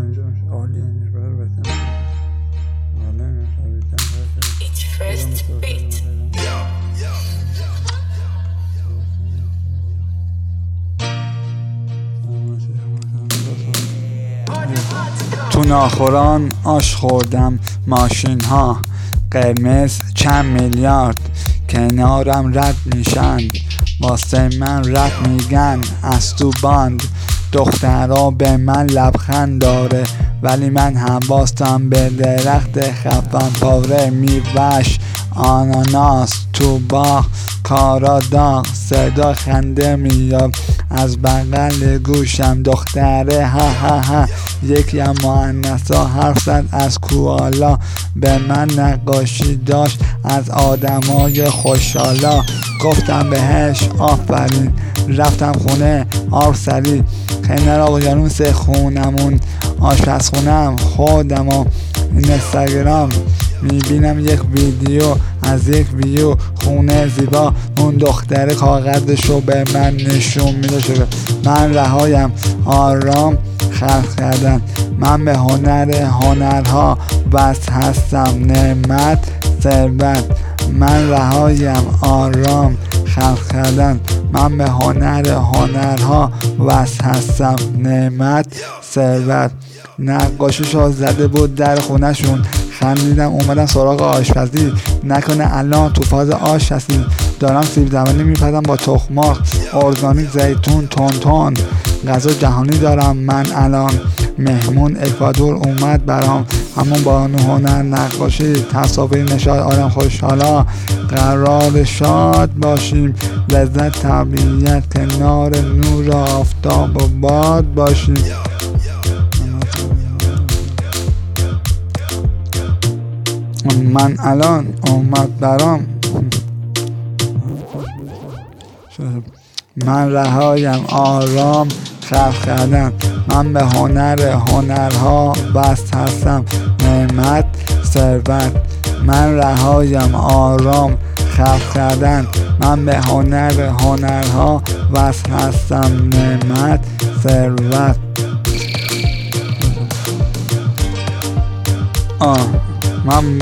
اینجا عالی اینجا برای بهتر آره شبیه It's first beat. تو ناخوران آش خوردم ماشین ها قرمز چند میلیارد. کنارم رد میشن. واسه من رد میگن. از تو باند. دخترها به من لبخند داره ولی من حواستم به درخت خفن پاره میوش. آناناس تو باغ کارا داغ صدا خنده میاد. از بغل گوشم دختره ها ها ها. یکی از معنسا حرف زد از کوالا به من نقاشی داشت. از آدمای خوشحالا گفتم بهش آفرین. رفتم خونه آرسری کنار اقیانوس خونمون آشپزخونم خودم و اینستاگرام می‌بینم یک ویدیو از یک ویو خونه زیبا اون دختر کاغذشو به من نشون میده شده من رهایم آرام خلق کردن من به هنر هنرها بس هستم. نعمت ثروت. من رهایم آرام خلق کردن من به هنر هنرها وس هستم نعمت ثروت. نقاشیشو زده بود در خونهشون. خندیدم اومدم سراغ آشپزی. نکنه الان تو فاز آش هستی. دارم سیب زمینی میپزم با تخماق ارگانیک زیتون تون تون غذا جهانی دارم من الان. مهمون اکوادور اومد برام. همون با هنر نقاشی تصاویر نشاد آدم خوشحالا. قرار شاد باشیم. لذت طبیعت کنار نور آفتاب و باد باشیم. من الان اومد برام. من رهایم آرام. خلق کردن من به هنر هنرها بست هستم. نعمت ثروت. من رهایم آرام خلق کردن. من به هنر هنرها وصل هستم. نعمت ثروت. آه من